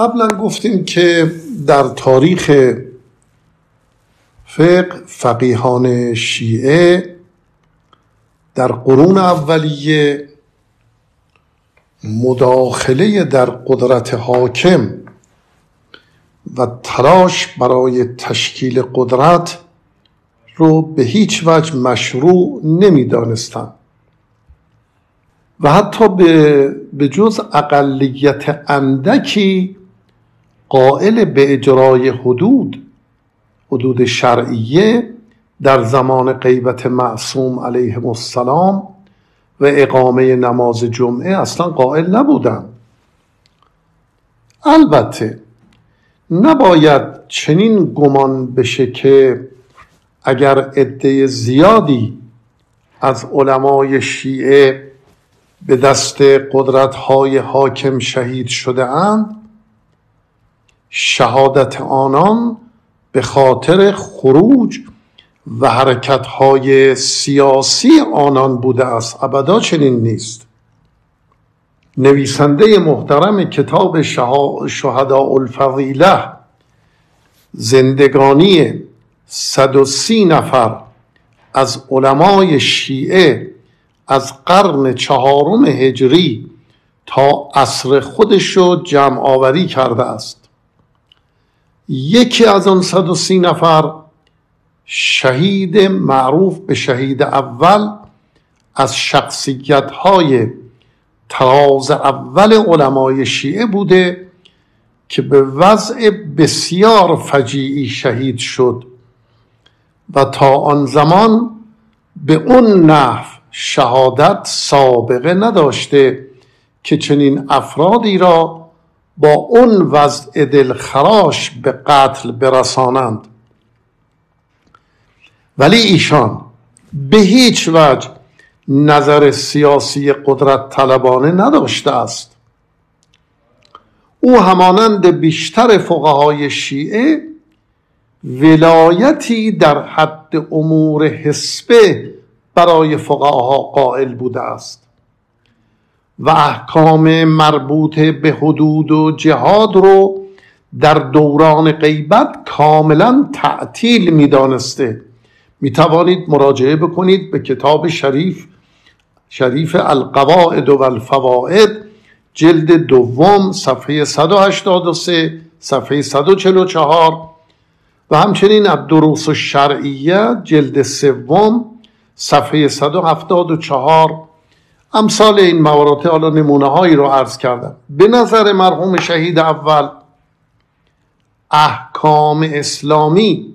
قبلا گفتیم که در تاریخ فقه فقیهان شیعه در قرون اولیه مداخله در قدرت حاکم و تلاش برای تشکیل قدرت رو به هیچ وجه مشروع نمی‌دانستند. و حتی به جز اقلیت اندکی قائل به اجرای حدود حدود شرعیه در زمان غیبت معصوم علیه السلام و اقامه نماز جمعه اصلا قائل نبودن. البته نباید چنین گمان بشه که اگر عده زیادی از علمای شیعه به دست قدرت های حاکم شهید شده اند شهادت آنان به خاطر خروج و حرکت های سیاسی آنان بوده است. ابدا چنین نیست. نویسنده محترم کتاب شهداء الفضیله زندگانی 130 نفر از علمای شیعه از قرن چهارم هجری تا عصر خودش رو جمع آوری کرده است. یکی از آن 130 نفر شهید معروف به شهید اول از شخصیت های تراز اول علمای شیعه بوده که به وضع بسیار فجیعی شهید شد و تا آن زمان به اون نحو شهادت سابقه نداشته که چنین افرادی را با اون وضع دلخراش به قتل برسانند. ولی ایشان به هیچ وجه نظر سیاسی قدرت طلبانه نداشته است. او همانند بیشتر فقهای شیعه ولایتی در حد امور حسبه برای فقها قائل بوده است. و احکام مربوط به حدود و جهاد رو در دوران غیبت کاملا تعطیل می‌دانسته. می توانید مراجعه بکنید به کتاب شریف شریف القواعد و الفواعد جلد دوم صفحه 183 صفحه 144 و همچنین الدروس الشرعیه جلد سوم صفحه 174 امثال این موارد حالا نمونه هایی رو عرض کردم. به نظر مرحوم شهید اول احکام اسلامی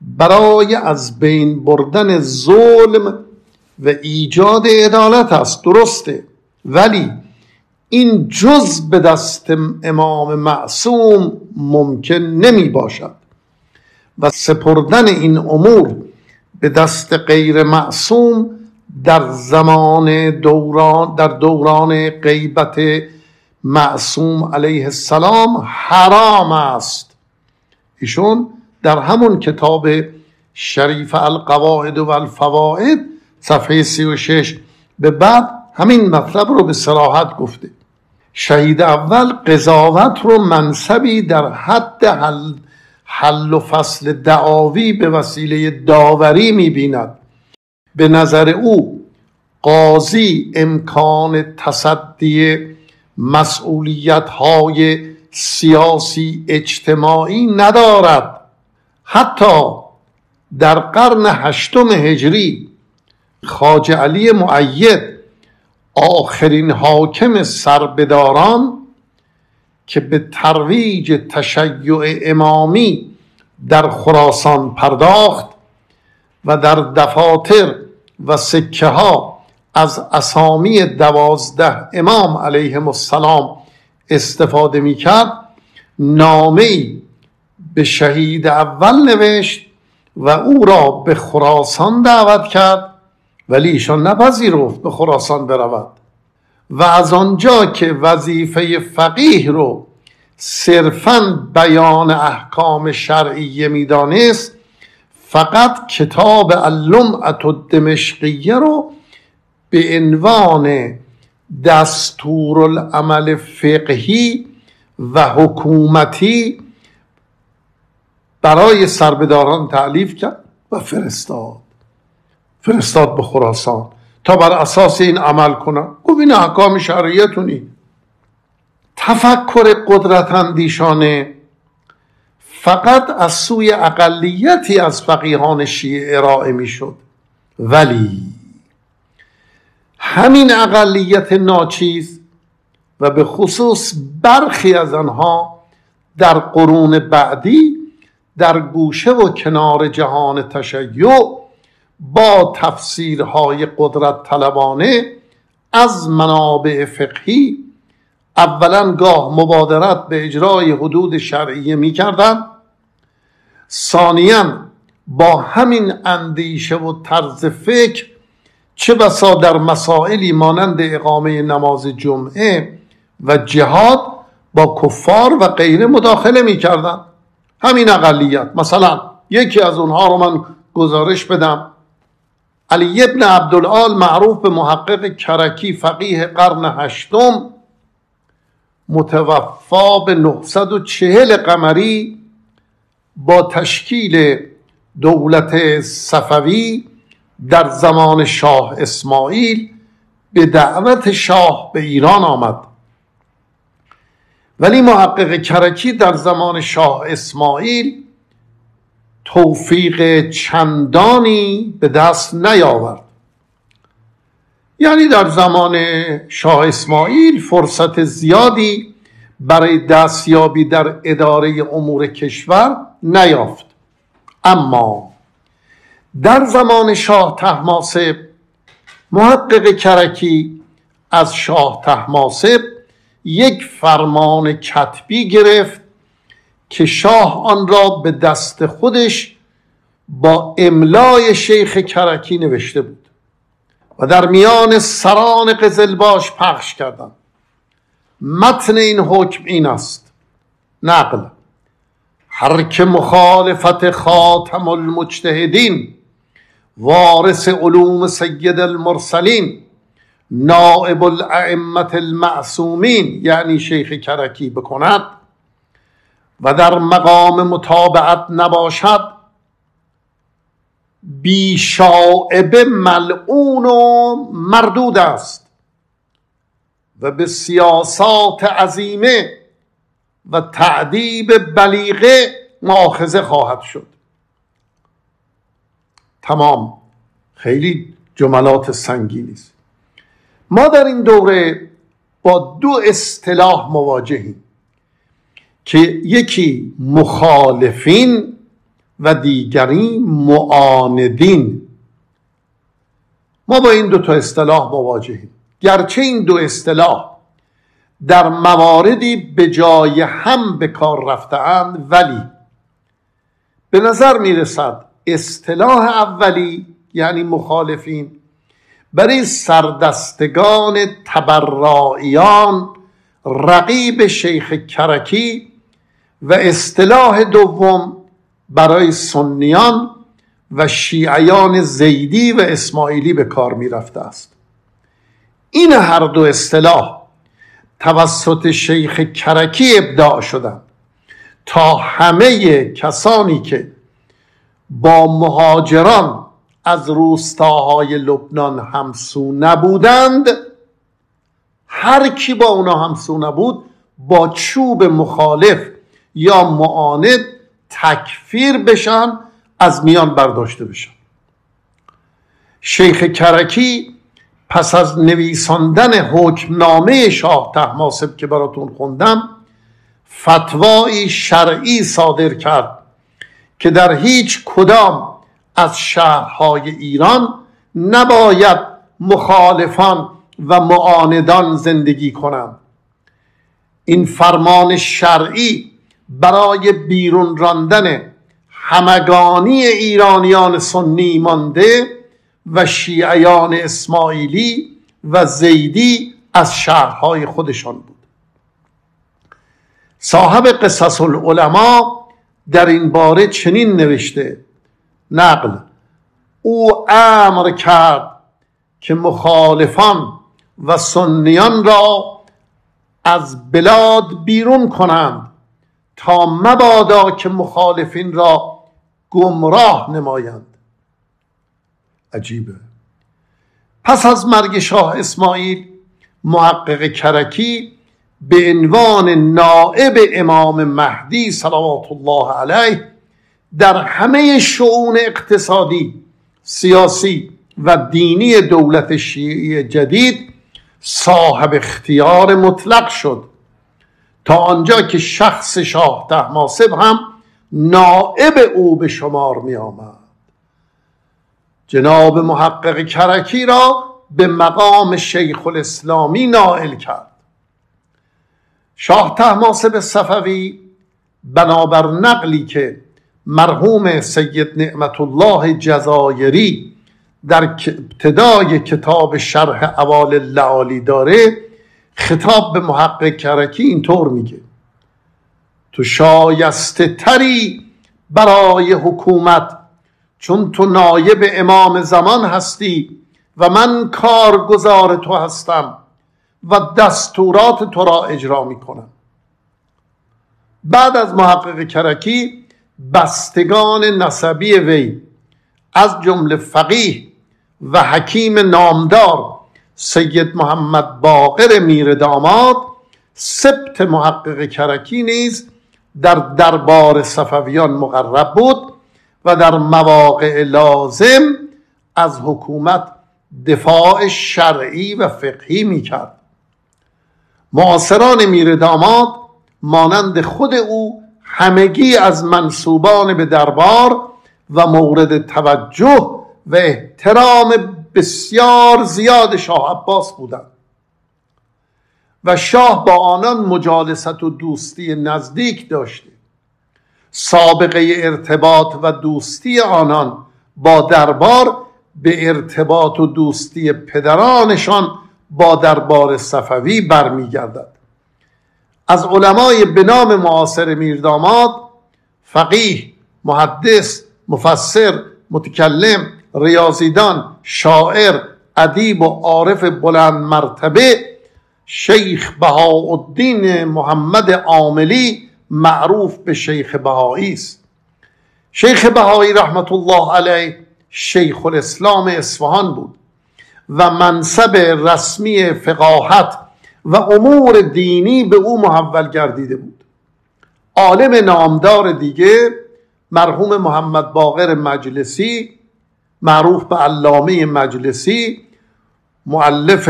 برای از بین بردن ظلم و ایجاد عدالت است. درسته. ولی این جز به دست امام معصوم ممکن نمی باشد و سپردن این امور به دست غیر معصوم در زمان دوران در دوران غیبت معصوم علیه السلام حرام است. ایشون در همون کتاب شریف القواعد و الفواید صفحه 36 به بعد همین مطلب رو به سراحت گفته. شهید اول قضاوت رو منصبی در حد حل, حل و فصل دعاوی به وسیله داوری می‌بیند. به نظر او قاضی امکان تصدی مسئولیت های سیاسی اجتماعی ندارد. حتی در قرن هشتم هجری خاج علی معید آخرین حاکم سربداران که به ترویج تشیع امامی در خراسان پرداخت و در دفاتر و سکه ها از اسامی دوازده امام علیهم السلام استفاده می کرد نامه به شهید اول نوشت و او را به خراسان دعوت کرد ولی ایشان نپذیرفت به خراسان برود. و از آنجا که وظیفه فقیه رو صرفا بیان احکام شرعیه می‌دانست فقط کتاب اللمعت دمشقیه رو به عنوان دستور العمل فقهی و حکومتی برای سربداران تعلیف کرد و فرستاد. فرستاد به خراسان تا بر اساس این عمل کنن. گفت این احکام شرعیتونی تفکر قدرت اندیشانه فقط از سوی اقلیتی از فقیهان شیعه ارائه می‌شد. ولی همین اقلیت ناچیز و به خصوص برخی از آنها در قرون بعدی در گوشه و کنار جهان تشیع با تفسیرهای قدرت طلبانه از منابع فقهی اولا گاه مبادرت به اجرای حدود شرعیه می کردن ثانیا با همین اندیشه و طرز فکر چه بسا در مسائلی مانند اقامه نماز جمعه و جهاد با کفار و غیره مداخله می کردن همین اقلیت. مثلا یکی از اونها رو من گزارش بدم. علی ابن عبدالعال معروف به محقق کرکی فقیه قرن هشتم متوفا به 940 قمری با تشکیل دولت صفوی در زمان شاه اسماعیل به دعوت شاه به ایران آمد. ولی محقق کرکی در زمان شاه اسماعیل توفیق چندانی به دست نیاورد. یعنی در زمان شاه اسماعیل فرصت زیادی برای دستیابی در اداره امور کشور نیافت. اما در زمان شاه تحماسب محقق کرکی از شاه تحماسب یک فرمان کتبی گرفت که شاه آن را به دست خودش با املای شیخ کرکی نوشته بود و در میان سران قزلباش پخش کردند. متن این حکم این است. نقل هر که مخالفت خاتم المجتهدین وارث علوم سید المرسلین نائب الائمت المعصومین یعنی شیخ کرکی بکند و در مقام متابعت نباشد بیشاعبه ملعون و مردود است و به سیاسات عظیمه و تعدیب بلیغه ماخذه خواهد شد. تمام. خیلی جملات سنگینی است ما در این دوره با دو اصطلاح مواجهیم که یکی مخالفین و دیگری معاندین. ما با این دو تا اصطلاح مواجهیم. گرچه این دو اصطلاح در مواردی به جای هم به کار رفتهاند ولی به نظر می رسد اصطلاح اولی یعنی مخالفین برای سردستگان تبرائیان رقیب شیخ کرکی و اصطلاح دوم برای سنیان و شیعیان زیدی و اسماعیلی به کار می رفته است. این هر دو اصطلاح توسط شیخ کرکی ابداع شدند. تا همه کسانی که با مهاجران از روستاهای لبنان همسو نبودند هر کی با اونا همسو نبود با چوب مخالف یا معاند تکفیر بشن از میان برداشته بشن. شیخ کرکی پس از نویساندن حکمنامه شاه تحماسب که براتون خوندم فتوایی شرعی صادر کرد که در هیچ کدام از شهرهای ایران نباید مخالفان و معاندان زندگی کنند. این فرمان شرعی برای بیرون راندن همگانی ایرانیان سنی مانده و شیعیان اسماعیلی و زیدی از شهرهای خودشان بود. صاحب قصص العلماء در این باره چنین نوشته نقل او امر کرد که مخالفان و سنیان را از بلاد بیرون کنند تا مبادا که مخالفین را گمراه نمایند. عجیبه. پس از مرگ شاه اسماعیل محقق کرکی به عنوان نائب امام مهدی صلوات الله علیه در همه شعون اقتصادی سیاسی و دینی دولت شیعی جدید صاحب اختیار مطلق شد. تا آنجا که شخص شاه تحماسب هم نائب او به شمار می آمد جناب محقق کرکی را به مقام شیخ الاسلامی نائل کرد. شاه تحماسب صفوی بنابر نقلی که مرحوم سید نعمت الله جزایری در ابتدای کتاب شرح اوال لعالی داره خطاب به محقق کرکی اینطور میگه. تو شایسته تری برای حکومت چون تو نایب امام زمان هستی و من کارگزار تو هستم و دستورات تو را اجرا می‌کنم. بعد از محقق کرکی بستگان نسبی وی از جمله فقیه و حکیم نامدار سید محمد باقر میر داماد سبت محقق کرکی نیز در دربار صفویان مقرب بود و در مواقع لازم از حکومت دفاع شرعی و فقهی می کرد معاصران میر داماد مانند خود او همگی از منصوبان به دربار و مورد توجه و احترام بسیار زیاد شاه عباس بودند. و شاه با آنان مجالست و دوستی نزدیک داشته سابقه ارتباط و دوستی آنان با دربار به ارتباط و دوستی پدرانشان با دربار صفوی برمیگردد. از علمای به نام معاصر میرداماد فقیه محدث مفسر متکلم ریاضیدان شاعر ادیب و عارف بلند مرتبه شیخ بهاءالدین محمد عاملی معروف به شیخ بهایی است. شیخ بهایی رحمت الله علیه شیخ الاسلام اصفهان بود و منصب رسمی فقاهت و امور دینی به او محول گردیده بود. عالم نامدار دیگه مرحوم محمد باقر مجلسی معروف به علامه مجلسی معلف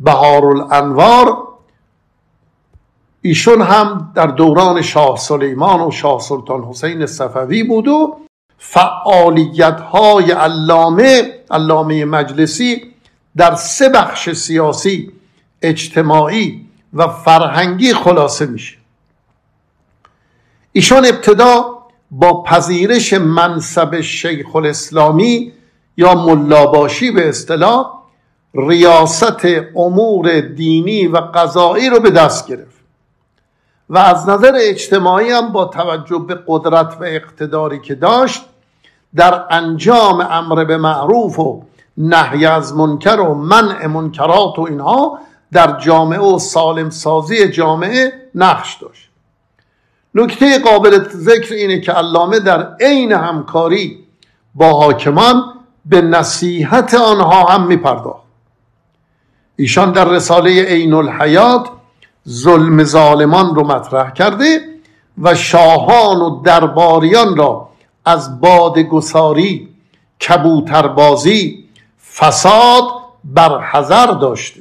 بهار الانوار ایشون هم در دوران شاه سلیمان و شاه سلطان حسین صفوی بود و فعالیت های علامه علامه مجلسی در سه بخش سیاسی اجتماعی و فرهنگی خلاصه میشه. ایشان ابتدا با پذیرش منصب شیخ الاسلامی یا ملاباشی به اصطلاح ریاست امور دینی و قضایی رو به دست گرفت. و از نظر اجتماعی هم با توجه به قدرت و اقتداری که داشت در انجام امر به معروف و نهی از منکر و منع منکرات و اینها در جامعه و سالم سازی جامعه نقش داشت. نکته قابل ذکر اینه که علامه در عین همکاری با حاکمان به نصیحت آنها هم میپرداخت. ایشان در رساله عین الحیات ظلم ظالمان رو مطرح کرده و شاهان و درباریان را از باد گساری کبوتربازی فساد بر حذر داشته.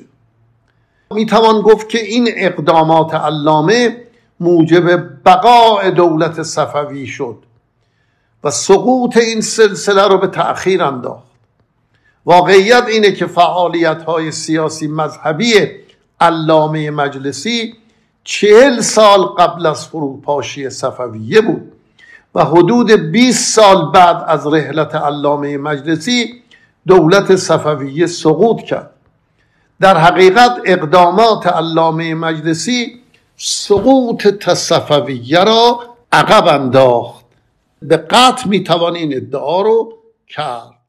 می‌توان گفت که این اقدامات علامه موجب بقاء دولت صفوی شد و سقوط این سلسله رو به تأخیر انداخت. واقعیت اینه که فعالیت های سیاسی مذهبی علامه مجلسی چهل سال قبل از فروپاشی صفویه بود و حدود 20 سال بعد از رحلت علامه مجلسی دولت صفویه سقوط کرد. در حقیقت اقدامات علامه مجلسی سقوط تصفویه را عقب انداخت. به قطع می‌توان این ادعا رو کرد.